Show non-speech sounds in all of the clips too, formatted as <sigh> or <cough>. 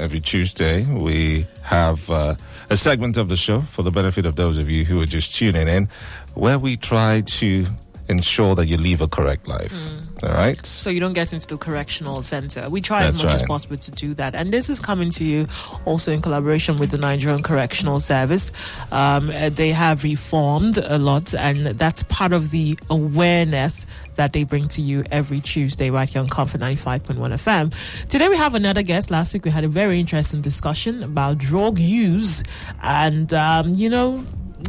every Tuesday, we have uh, a segment of the show for the benefit of those of you who are just tuning in, where we try to ensure that you live a correct life. Mm. All right? so you don't get into the correctional center. We try as That's much as possible to do that. And this is coming to you also in collaboration with the Nigerian Correctional Service. Um, uh, they have reformed a lot, and that's part of the awareness that they bring to you every Tuesday right here on Comfort 95.1 FM. Today we have another guest. Last week we had a very interesting discussion about drug use and, um, you know,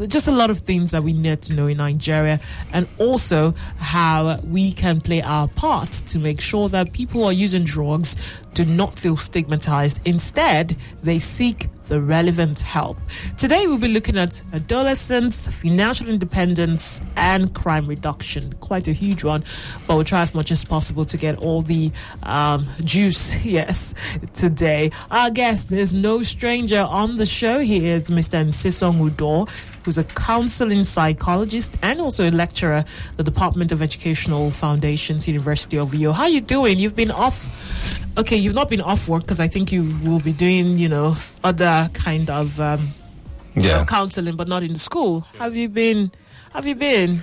just a lot of things that we need to know in Nigeria, and also how we can play our part to make sure that people who are using drugs do not feel stigmatized. Instead, they seek the relevant help. Today, we'll be looking at adolescents, financial independence, and crime reduction. Quite a huge one, but we'll try as much as possible to get all the um, juice, <laughs> yes, today. Our guest is no stranger on the show. He is Mr. Nsisong Udoh, who's a counseling psychologist and also a lecturer at the Department of Educational Foundations, University of Uyo. How you doing? You've been off. Okay, you've not been off work because I think you will be doing, you know, other kind of um, Yeah. counseling, but not in school. Have you been? Have you been?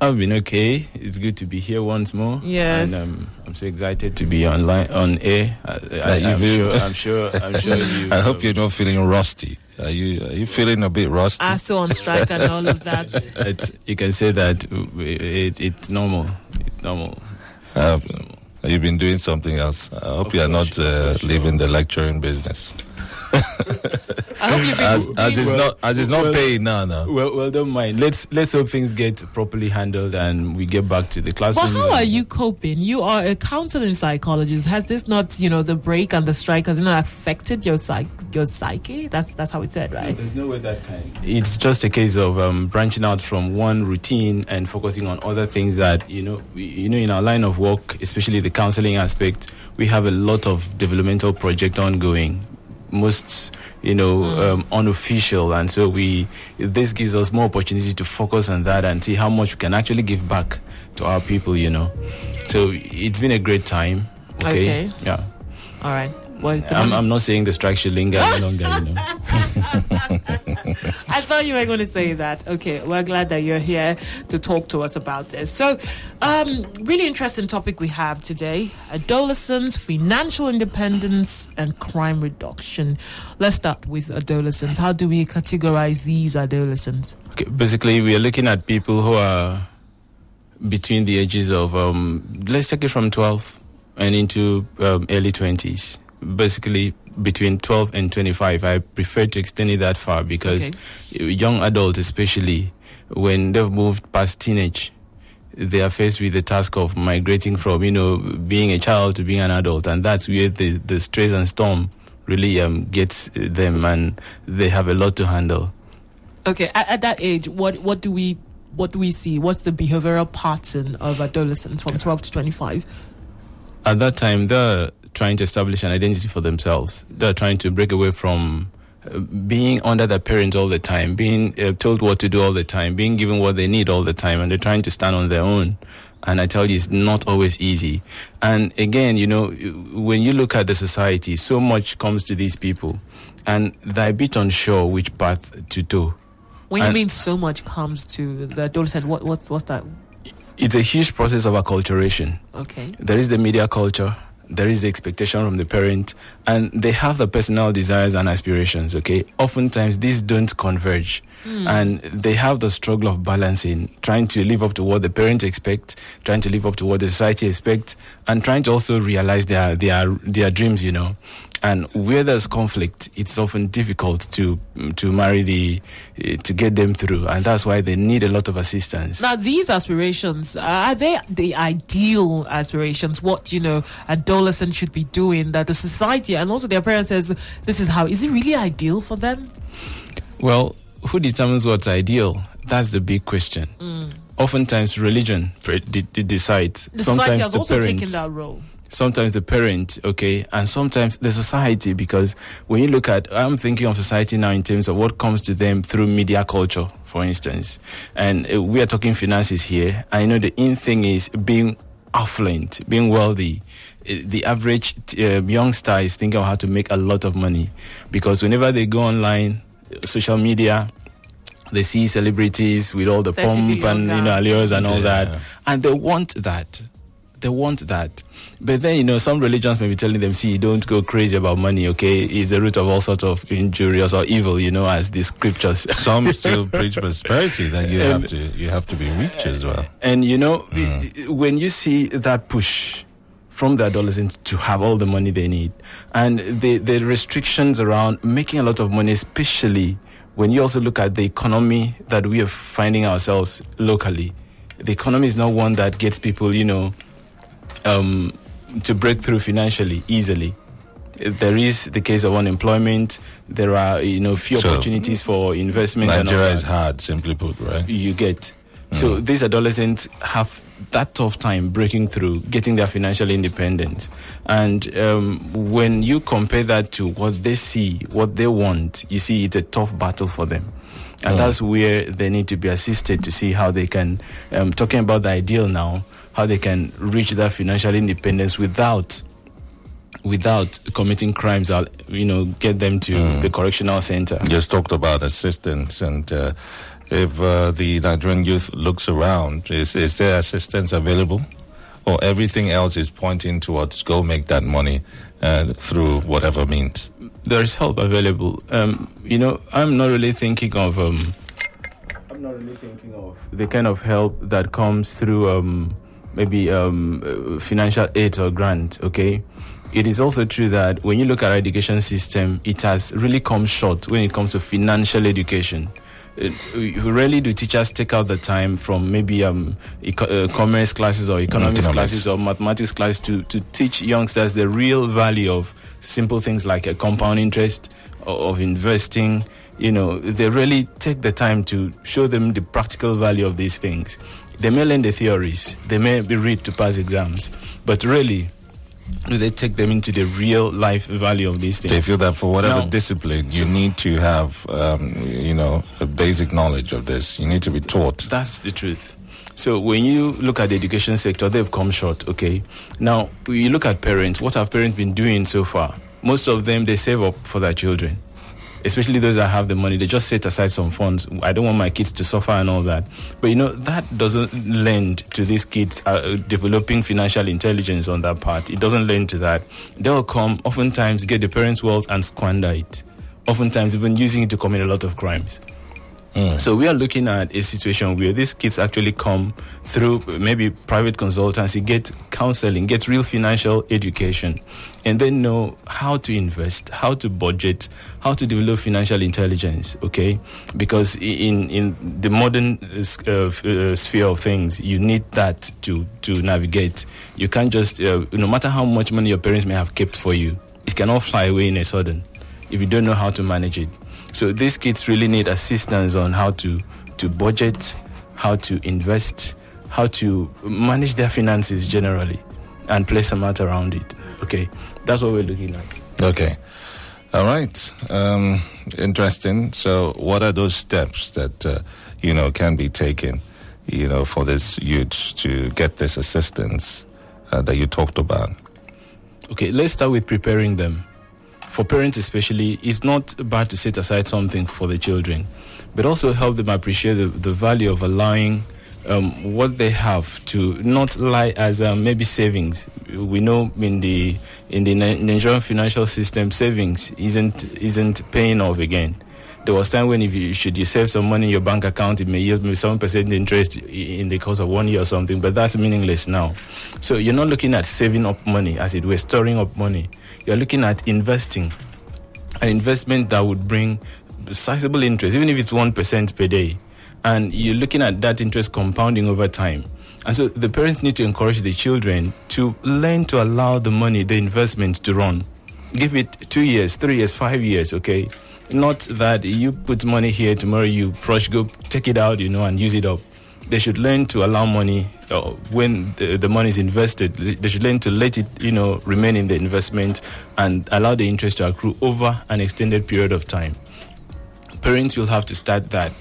I've been okay. It's good to be here once more. Yes. And um, I'm so excited to be online on air. I, I, I'm, sure, I'm sure. I'm <laughs> sure you. I hope um, you're not feeling rusty. Are you, are you feeling a bit rusty? Are still on strike and all of that. <laughs> It, you can say that it, it's normal. It's normal. Uh, It's normal. You've been doing something else. I hope Of you are not uh, leaving the lecturing business. <laughs> I hope you've been. As, as it's Well, not, as it's not well- paying now, now. Well, well, don't mind. Let's let's hope things get properly handled and we get back to the classroom. But classroom. how are you coping? You are a counseling psychologist. Has this not, you know, the break and the strike has it not affected your psych, your psyche? That's that's how it said, right? There's no way that can. It's just a case of um, branching out from one routine and focusing on other things that you know. We, you know, in our line of work, especially the counseling aspect, we have a lot of developmental project ongoing. Most, you know, um, unofficial, and so we. This gives us more opportunity to focus on that and see how much we can actually give back to our people. You know, so it's been a great time. Okay. Okay. Yeah. All right. What is the I'm, I'm not saying the strike should linger any longer. You know. <laughs> I thought you were going to say that. Okay, we're glad that you're here to talk to us about this. So, um, really interesting topic we have today: adolescents, financial independence, and crime reduction. Let's start with adolescents. How do we categorize these adolescents? Okay, basically, we are looking at people who are between the ages of, um, let's take it from 12 and into um, early 20s. Basically, between 12 and 25. I prefer to extend it that far because young adults, especially when they've moved past teenage, they are faced with the task of migrating from, you know, being a child to being an adult. And that's where the, the stress and storm really um, gets them and they have a lot to handle. Okay, at, at that age, what what do we what do we see? What's the behavioral pattern of adolescents from 12 to 25? at that time they're trying to establish an identity for themselves. They're trying to break away from uh, being under their parents all the time being uh, told what to do all the time being given what they need all the time and they're trying to stand on their own. And i tell you it's not always easy. And again you know when you look at the society so much comes to these people. And they're a bit unsure which path to do. When you mean so much comes to the adolescent, what what's what's that? it's a huge process of acculturation. Okay. there is the media culture there is the expectation from the parent and they have the personal desires and aspirations okay? Oftentimes these don't converge. Hmm. And they have the struggle of balancing trying to live up to what the parents expect trying to live up to what the society expects and trying to also realize their their their dreams you know and where there's conflict it's often difficult to to marry the uh, to get them through and that's why they need a lot of assistance Now, these aspirations are they the ideal aspirations? What you know, adolescents should be doing that the society and also their parents says this is how. Is it really ideal for them? Well, who determines what's ideal? That's the big question. Oftentimes, religion pre- de- de- decides. The society sometimes has the also taken parents. that role. Sometimes the parent, okay, and sometimes the society. Because when you look at, I'm thinking of society now in terms of what comes to them through media culture, for instance, and uh, we are talking finances here. I know the in thing is being affluent, being wealthy. Uh, The average uh, youngster is thinking of how to make a lot of money because whenever they go online, social media, they see celebrities with all the pomp and you know down. allures and all Yeah. that, and they want that. They want that. But then, you know, some religions may be telling them, see, don't go crazy about money, okay? It's the root of all sorts of injurious or evil, you know, as the scriptures. <laughs> Some still <laughs> preach prosperity that you Um, have to you have to be rich as well. And, you know, i- when you see that push from the adolescents to have all the money they need, and the, the restrictions around making a lot of money, especially when you also look at the economy that we are finding ourselves locally, the economy is not one that gets people, you know, um, to break through financially easily. There is the case of unemployment. There are, you know, few So, opportunities for investment. and all Nigeria is hard, simply put, right? you get. So these adolescents have that tough time breaking through, getting their financial independence. And um, when you compare that to what they see, what they want, you see it's a tough battle for them. And Mm. that's where they need to be assisted to see how they can, um, talking about the ideal now, how they can reach that financial independence without without committing crimes I'll you know get them to the correctional center You just talked about assistance, and uh, if uh, the Nigerian youth looks around, is is there assistance available, or everything else is pointing towards go make that money uh, through whatever means? there is help available. Um, you know, I'm not really thinking of. Um, I'm not really thinking of the kind of help that comes through um, maybe um, uh, financial aid or grant. Okay, it is also true that when you look at our education system, it has really come short when it comes to financial education. Uh, we- Rarely do teachers take out the time from maybe um, eco- uh, commerce classes or economics, Economics. classes or mathematics classes to, to teach youngsters the real value of simple things like a compound interest o- of investing. You know, they really take the time to show them the practical value of these things. They may learn the theories, they may be read to pass exams, but really, do they take them into the real life value of these things? They feel that for whatever discipline, you need to have, um, you know, a basic knowledge of this. You need to be taught. That's the truth. So when you look at the education sector, they've come short. Okay. Now you look at parents. What have parents been doing so far? Most of them they save up for their children, especially those that have the money. They just set aside some funds. I don't want my kids to suffer and all that. But you know that doesn't lend to these kids uh, developing financial intelligence on that part. It doesn't lend to that. They'll come oftentimes get the parents' wealth and squander it. Oftentimes even using it to commit a lot of crimes. So we are looking at a situation where these kids actually come through maybe private consultancy, get counseling, get real financial education, and then know how to invest, how to budget, how to develop financial intelligence. Okay, because in in the modern uh, uh, uh, sphere of things, you need that to to navigate. You can't just uh, no matter how much money your parents may have kept for you, it cannot fly away in a sudden if you don't know how to manage it. So these kids really need assistance on how to to budget, how to invest, how to manage their finances generally, and play some art around it. Okay, that's what we're looking at. Okay. All right. Um, interesting. So, what are those steps that uh, you know can be taken, you know, for this youth to get this assistance uh, that you talked about? Okay, let's start with preparing them. For parents, especially, it's not bad to set aside something for the children, but also help them appreciate the, the value of allowing um, what they have to not lie as um, maybe savings. We know in the in the Nigerian financial system, savings isn't isn't paying off again. There was time when if you should you save some money in your bank account, it may yield maybe seven percent interest in the course of one year or something, but that's meaningless now. So you're not looking at saving up money as it were, storing up money. You're looking at investing, an investment that would bring sizable interest, even if it's one percent per day, and you're looking at that interest compounding over time. And so the parents need to encourage the children to learn to allow the money, the investment to run. Give it two years, three years, five years, okay? Not that you put money here, tomorrow you rush, go take it out, you know, and use it up. They should learn to allow money uh, when the, the money is invested. They should learn to let it, you know, remain in the investment and allow the interest to accrue over an extended period of time parents will have to start that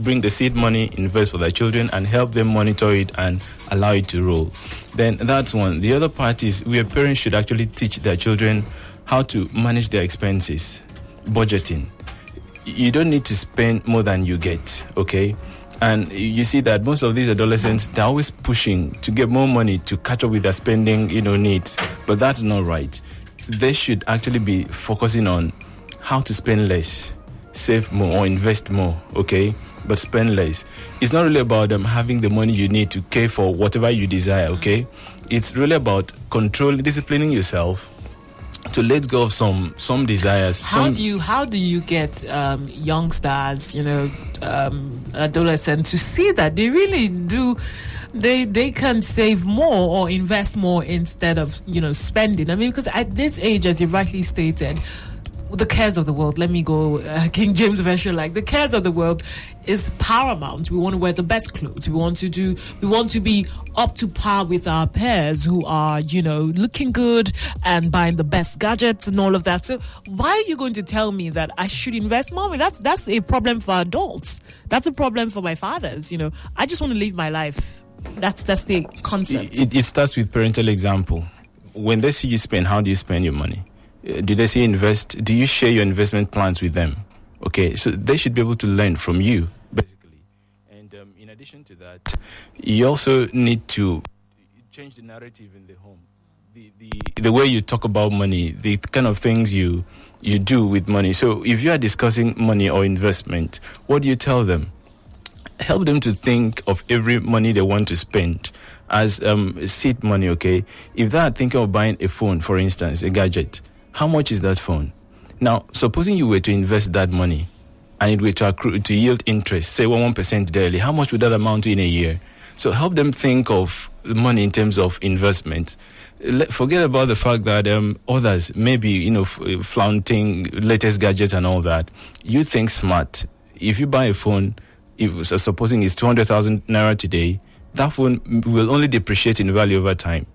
bring the seed money, invest for their children, and help them monitor it and allow it to roll. Then that's one. The other part is where parents should actually teach their children how to manage their expenses, budgeting. You don't need to spend more than you get, okay? And you see that most of these adolescents, they're always pushing to get more money to catch up with their spending, you know, needs. But that's not right. They should actually be focusing on how to spend less, save more, or invest more, okay? But spend less. It's not really about them having the money you need to care for whatever you desire, okay? It's really about controlling, disciplining yourself to let go of some some desires. How some, do you how do you get um, youngsters, you know, um, adolescents to see that they really do they they can save more or invest more instead of you know spending? I mean, because at this age, as you rightly stated. The cares of the world. Let me go uh, <laughs> King James version. Like the cares of the world is paramount. We want to wear the best clothes. We want to do. We want to be up to par with our peers who are, you know, looking good and buying the best gadgets and all of that. So why are you going to tell me that I should invest mean, that's that's a problem for adults. That's a problem for my fathers. You know, I just want to live my life. That's that's the concept. It, it starts with parental example. When they see you spend, how do you spend your money? Uh, do they see invest? Do you share your investment plans with them? Okay, so they should be able to learn from you, basically. And um, in addition to that, you also need to change the narrative in the home. The, the, the way you talk about money, the kind of things you, you do with money. So if you are discussing money or investment, what do you tell them? help them to think of every money they want to spend as um, seed money, okay? If they are thinking of buying a phone, for instance, a gadget, how much is that phone? Now, supposing you were to invest that money and it were to accrue to yield interest, say one percent daily, how much would that amount to in a year? So help them think of money in terms of investment. Let, forget about the fact that um, others maybe you know f- flaunting latest gadgets and all that. You think smart. If you buy a phone, if so supposing it's two hundred thousand naira today, that phone will only depreciate in value over time.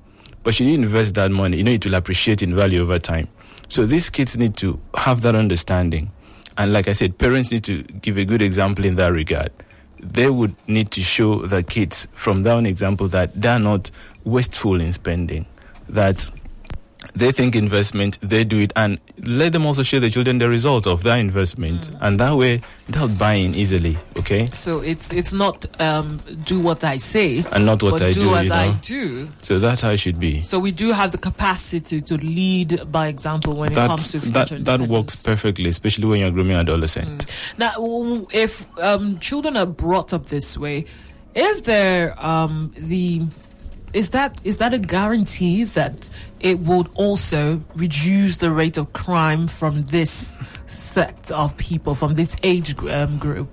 But should you invest that money, you know it will appreciate in value over time. So these kids need to have that understanding. And like I said, parents need to give a good example in that regard. They would need to show the kids from that one example that they're not wasteful in spending, that they think investment, they do it, and let them also show the children the results of their investment, Mm. and that way they'll buy in easily, okay? So it's it's not um, do what I say, And not what I do, do, as you know. I do. So that's how it should be. So we do have the capacity to lead by example when it That, comes to that, future that works perfectly, especially when you're grooming adolescent. Now, if um, children are brought up this way, is there um, the is that is that a guarantee that it would also reduce the rate of crime from this sect of people from this age um, group?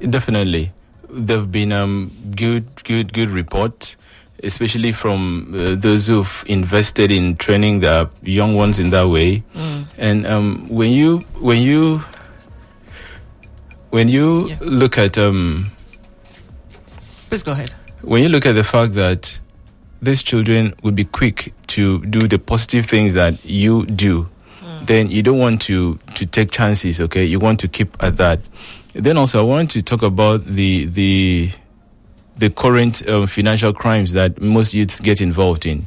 Definitely, there've been um, good, good, good reports, especially from uh, those who've invested in training the young ones in that way. And um, when you when you when you Yeah. look at um, Please go ahead. when you look at the fact that these children will be quick to do the positive things that you do, then you don't want to to take chances. Okay, you want to keep at that. Then also, I want to talk about the the the current um, financial crimes that most youths get involved in.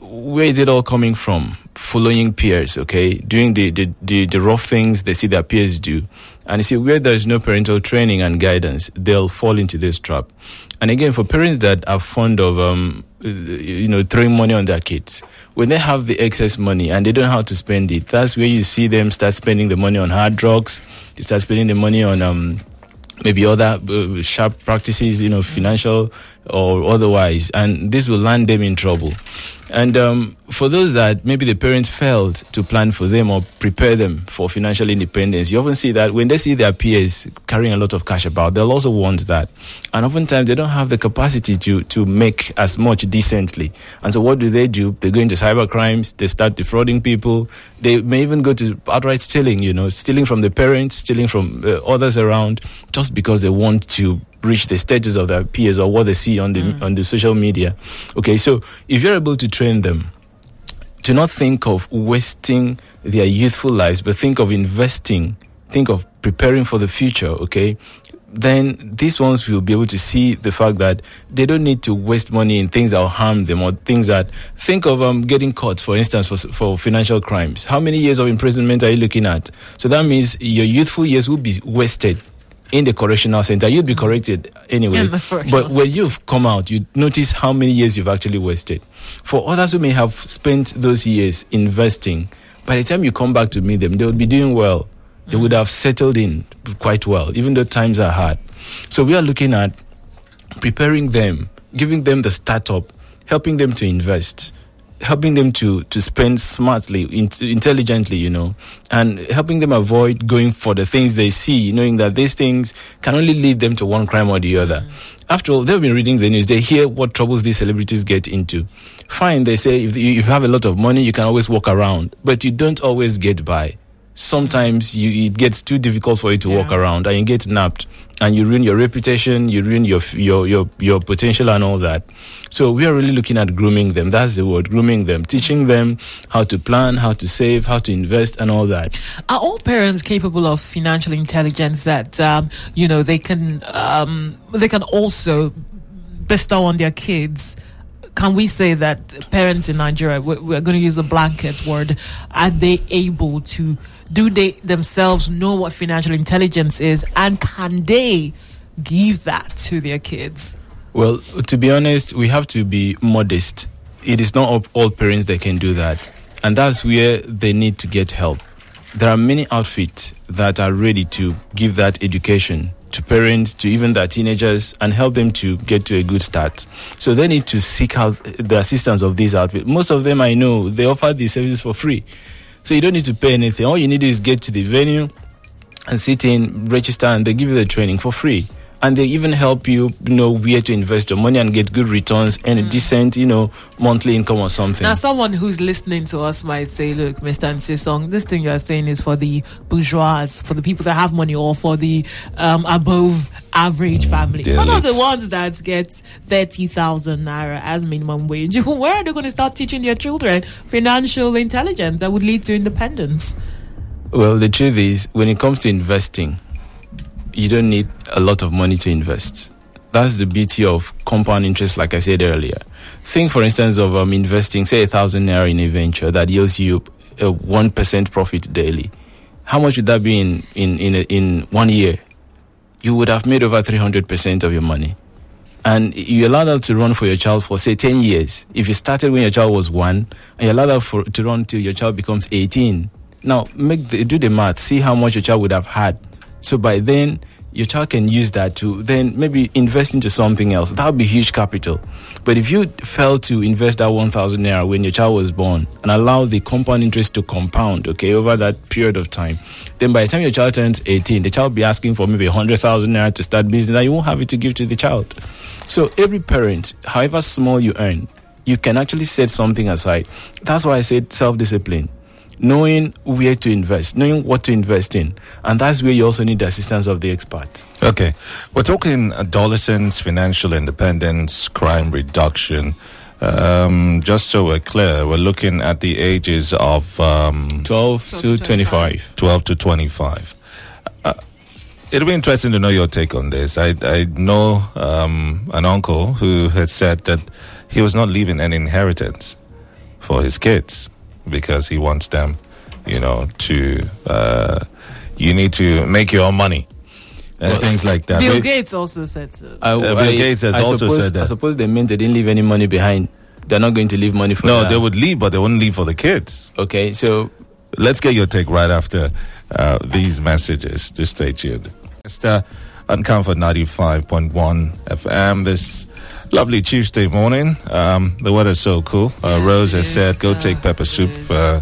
Where is it all coming from? Following peers, okay, doing the, the, the, the rough things they see their peers do. And you see, where there's no parental training and guidance, they'll fall into this trap. And again, for parents that are fond of, um, you know, throwing money on their kids, when they have the excess money and they don't know how to spend it, that's where you see them start spending the money on hard drugs, they start spending the money on, um, maybe other uh, sharp practices, you know, financial or otherwise, and this will land them in trouble. And um, for those that maybe the parents failed to plan for them or prepare them for financial independence, you often see that when they see their peers carrying a lot of cash about, they'll also want that. And oftentimes they don't have the capacity to, to make as much decently. And so what do they do? They go into cyber crimes, they start defrauding people, they may even go to outright stealing, you know, stealing from the parents, stealing from uh, others around, just because they want to reach the status of their peers or what they see on the on the social media. Okay, so if you're able to train them to not think of wasting their youthful lives, but think of investing, think of preparing for the future, okay? then these ones will be able to see the fact that they don't need to waste money in things that will harm them or things that think of um, getting caught, for instance, for, for financial crimes. How many years of imprisonment are you looking at? So that means your youthful years will be wasted in the correctional center. You'd be corrected anyway. But when you've come out, you notice how many years you've actually wasted. For others who may have spent those years investing, by the time you come back to meet them, they would be doing well. They would have settled in quite well, even though times are hard. So we are looking at preparing them, giving them the startup, helping them to invest, helping them to to spend smartly, in, intelligently, you know, and helping them avoid going for the things they see, knowing that these things can only lead them to one crime or the other. After all, they've been reading the news. They hear what troubles these celebrities get into. Fine, they say if you have a lot of money, you can always walk around, but you don't always get by. Sometimes you, it gets too difficult for you to walk around, and you get napped, and you ruin your reputation, you ruin your your your your potential, and all that. So we are really looking at grooming them. That's the word, grooming them, teaching them how to plan, how to save, how to invest, and all that. Are all parents capable of financial intelligence that um, you know they can um, they can also bestow on their kids? Can we say that parents in Nigeria, we're, we're going to use a blanket word, are they able to? Do they themselves know what financial intelligence is, and can they give that to their kids? Well, to be honest, we have to be modest. It is not all- all parents that can do that. And that's where they need to get help. There are many outfits that are ready to give that education to parents, to even their teenagers, and help them to get to a good start. So they need to seek out the assistance of these outfits. Most of them I know, they offer these services for free. So you don't need to pay anything. All you need is get to the venue, and sit in, register, and they give you the training for free. And they even help you you know where to invest your money and get good returns and a decent, you know, monthly income or something. Now, someone who's listening to us might say, "Look, Mr. Nsisong, this thing you are saying is for the bourgeois, for the people that have money, or for the um, above average family. the What are the ones that get thirty thousand naira as minimum wage? <laughs> Where are they going to start teaching their children financial intelligence that would lead to independence? Well, the truth is, when it comes to investing, you don't need a lot of money to invest. That's the beauty of compound interest, like I said earlier. Think, for instance, of um, investing, say, a thousand naira in a venture that yields you a one percent profit daily. How much would that be in in in, in one year? You would have made over three hundred percent of your money, and you allow that to run for your child for say ten years. If you started when your child was one, and you allow that for, to run till your child becomes eighteen, now make the, do the math. See how much your child would have had. So by then, your child can use that to then maybe invest into something else. That would be huge capital. But if you fail to invest that one thousand naira when your child was born and allow the compound interest to compound, okay, over that period of time, then by the time your child turns eighteen, the child will be asking for maybe hundred thousand naira to start business, and you won't have it to give to the child. So every parent, however small you earn, you can actually set something aside. That's why I said self-discipline knowing where to invest, knowing what to invest in. And that's where you also need the assistance of the expert. Okay. We're talking adolescents, financial independence, crime reduction. Um, just so we're clear, we're looking at the ages of um, 12 12 to to 25. 12 to 25. Uh, it'll be interesting to know your take on this. I, I know um, an uncle who had said that he was not leaving an inheritance for his kids because he wants them, you know, to, uh, you need to make your own money. And things like that. Bill Gates also said so. I, Bill Gates has also suppose, said that. I suppose they meant they didn't leave any money behind. They're not going to leave money for no, that. they would leave, but they wouldn't leave for the kids. Okay, so Let's get your take right after uh, these messages. Just stay tuned. It's uh, on Comfort 95.1 FM this lovely Tuesday morning. Um, the weather's so cool. Uh, Yes, Rose has said, go Uh, take pepper soup. Uh,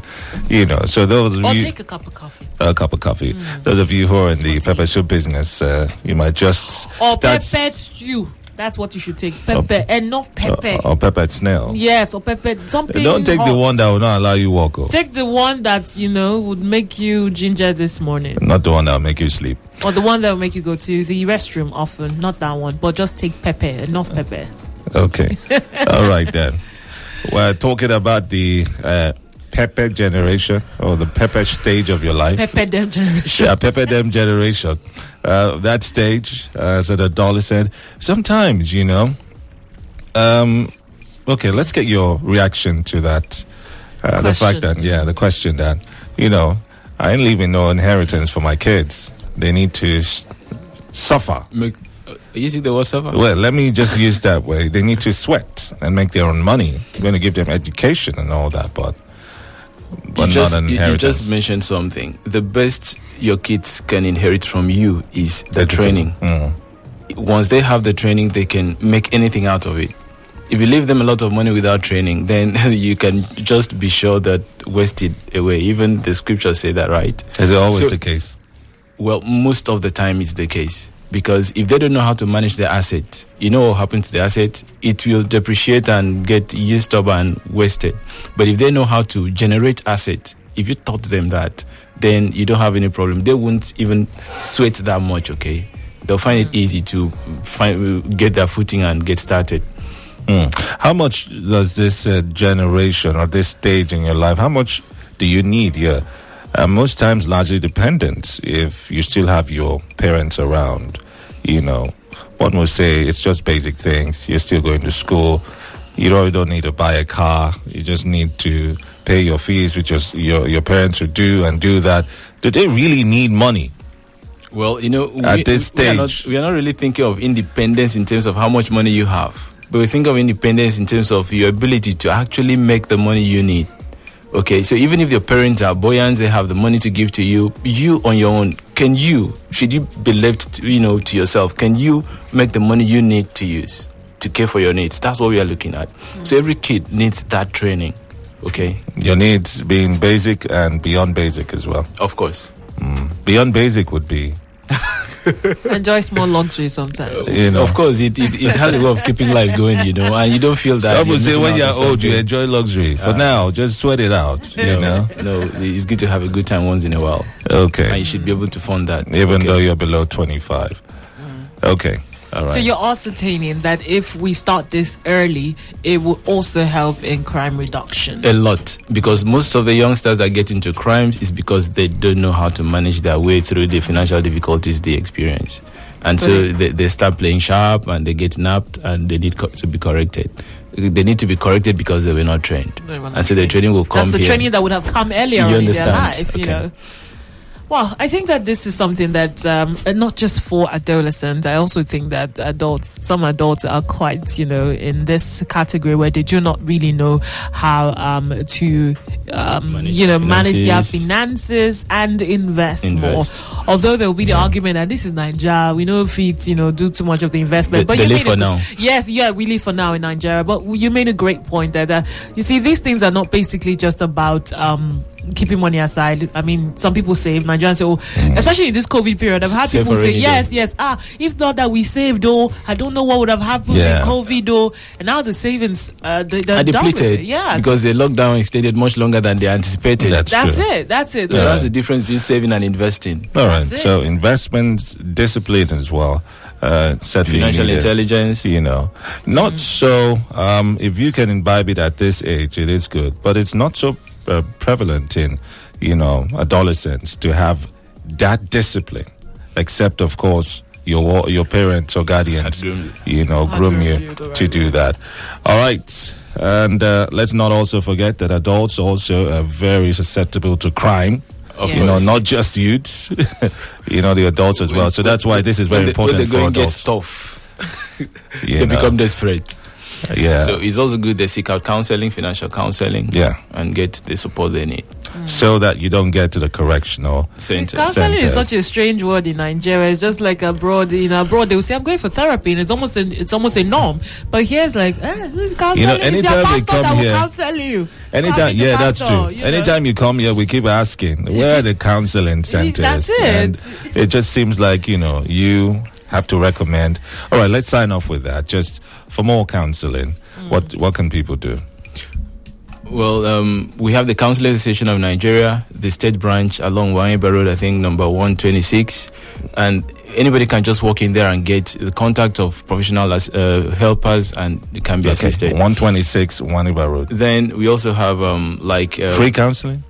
you know, so those of Or you, take a cup of coffee. a cup of coffee. Those of you who are in the pepper soup business, uh, you might just Or start peppered stew. That's what you should take. Pepper. Enough pepper. or, or peppered snail. Yes, or pepper. Something. Don't take the one that will not allow you walk. Oh. Take the one that you know would make you ginger this morning, Not the one that will make you sleep. or the one that will make you go to the restroom often. Not that one, but just take pepper, enough pepper. Okay. <laughs> All right then. We're talking about the uh, Pepe generation or the Pepe stage of your life. Pepe them generation. Yeah, Pepe them generation. Uh, that stage uh, as an adolescent. Sometimes, you know. Um, okay, let's get your reaction to that. Uh, the fact that, yeah, the question that, you know, I ain't leaving no inheritance for my kids. They need to s- suffer. Make, uh, you see the word suffer? Well, let me just use that way. They need to sweat and make their own money. I'm going to give them education and all that, but but you just, not you- you just mentioned something. The best your kids can inherit from you is the Education. training. Mm. Once they have the training, they can make anything out of it. If you leave them a lot of money without training, <laughs> then you can just be sure that wasted away. Even the scriptures say that, right? Is it always So- the case? Well, most of the time it's the case. Because if they don't know how to manage their asset, you know what happens to the asset? It will depreciate and get used up and wasted. But if they know how to generate asset, if you taught them that, then you don't have any problem. They won't even sweat that much, okay? They'll find it easy to find get their footing and get started. Mm. How much does this uh, generation or this stage in your life, how much do you need here? Uh, most times, largely dependent if you still have your parents around. You know, one would say it's just basic things. You're still going to school. You don't, you don't need to buy a car. You just need to pay your fees, which is your, your parents would do and do that. Do they really need money? Well, you know, At this we are, not, stage. we are not really thinking of independence in terms of how much money you have, but we think of independence in terms of your ability to actually make the money you need. Okay, so even if your parents are buoyant, they have the money to give to you. You on your own, can you? Should you be left, to, you know, to yourself? Can you make the money you need to use to care for your needs? That's what we are looking at. Mm. So every kid needs that training. Okay, Your needs being basic and beyond basic as well. of course. Mm. Beyond basic would be, <laughs> <laughs> Enjoy small luxury sometimes. you know. Of course, it, it, it has a way of keeping life going, you know, and you don't feel that. Some would say when you're old, you enjoy luxury. For Ah. now, just sweat it out. You know. no, it's good to have a good time once in a while, Okay, and Okay. you should be able to fund that. Even okay? though you're below 25. Okay. All right. So you're ascertaining that if we start this early, it will also help in crime reduction. a lot because most of the youngsters that get into crimes is because they don't know how to manage their way through the financial difficulties they experience, and so they, they start playing sharp and they get napped and they need co- to be corrected. They need to be corrected because they were not trained, were not and so the training will come That's the here. training that would have come earlier You in understand? their life, you Okay. know. Well, I think that this is something that um, uh, not just for adolescents. I also think that adults, some adults are quite, you know, in this category where they do not really know how um, to, um, you know, manage their finances. and invest, Invest. more. Although there will be the argument that this is Nigeria, we know if it, you know, do too much of the investment. They- but you live for a- now. Yes, yeah, we live for now in Nigeria. But you made a great point there. that you see these things are not basically just about um, keeping money aside. I mean, some people save. Nigerians say, oh, especially in this COVID period, I've had Save people say, rainy day. yes, yes. Ah, if not that we saved, oh, I don't know what would have happened Yeah. in COVID, oh, and now the savings uh, they, they're are done with depleted. Yeah, because the lockdown extended much longer than they anticipated. That's that's true. it. That's it. so So that's the difference between saving and investing. All right. That's So it. investments, discipline as well. Uh, certainly Financial needed, intelligence. You know, not so. Um, if you can imbibe it at this age, it is good. But it's not so uh, prevalent in, you know, adolescents to have that discipline. Except, of course, your your parents or guardians, you know, groom you you right to do way. that. All right. And uh, let's not also forget that adults also are very susceptible to crime Of Yes. you know, not just youths, <laughs> you know, the adults as well. So that's why this is very when the, important when the for going adults. gets tough, <laughs> you they know. become desperate. Yeah. So it's also good they seek out counseling, financial counseling, yeah. and get the support they need. So that you don't get to the correctional. Center. Counseling is such a strange word in Nigeria. It's just like abroad. In abroad, they will say, "I'm going for therapy," and it's almost a, it's almost a norm. But here it's like, eh, this counseling You know, is your anytime they come that will here- counsel you. Anytime, Come with the yeah, that's true. you know. Anytime you come here, we keep asking, where are the counseling <laughs> centers? That's it. And it just seems like, you know, you have to recommend. All right, let's sign off with that. Just for more counseling, Mm. what what can people do? Well, um, we have the Council Association of Nigeria, the state branch along Nwaniba Road, I think number 126. And anybody can just walk in there and get the contact of professional as- uh, helpers and they can be Okay. assisted. 126 Nwaniba Road. Then we also have um, like uh, Free counseling?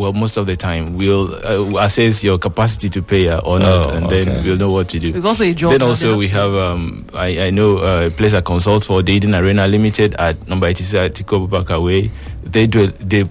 Well, most of the time we'll uh, assess your capacity to pay uh, or not, Oh, and then we'll know what to do. There's also a job. Then also we have um, I, I know uh, a place I consult for the Eden Arena Limited at number 86 Atiku Abubakar Way. They do they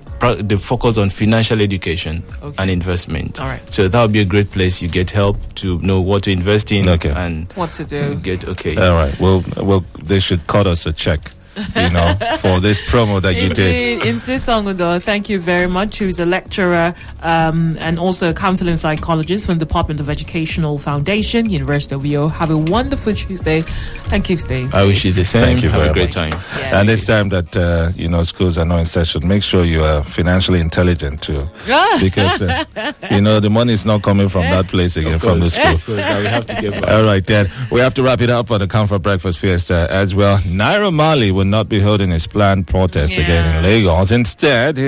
they focus on financial education Okay. and investment. All right. So that would be a great place. You get help to know what to invest in Okay. and what to do. get okay. All right. Well, well, they should cut us a check, you know, for this promo that you did. Indeed, Nsisong Udoh, thank you very much. Who's a lecturer um, and also a counseling psychologist from the Department of Educational Foundation, University of Uyo. Have a wonderful Tuesday and keep staying I wish you the same. Thank you Have very a great much. time. Yeah. And this time that uh, you know schools are not in session, make sure you are financially intelligent too, <laughs> because uh, you know the money is not coming from that place again Of from the course, school. of course, I will have to get back. <laughs> All right, then we have to wrap it up on the Comfort Breakfast Fiesta as well. Naira Marley will not be holding his planned protest again in Lagos. Instead, he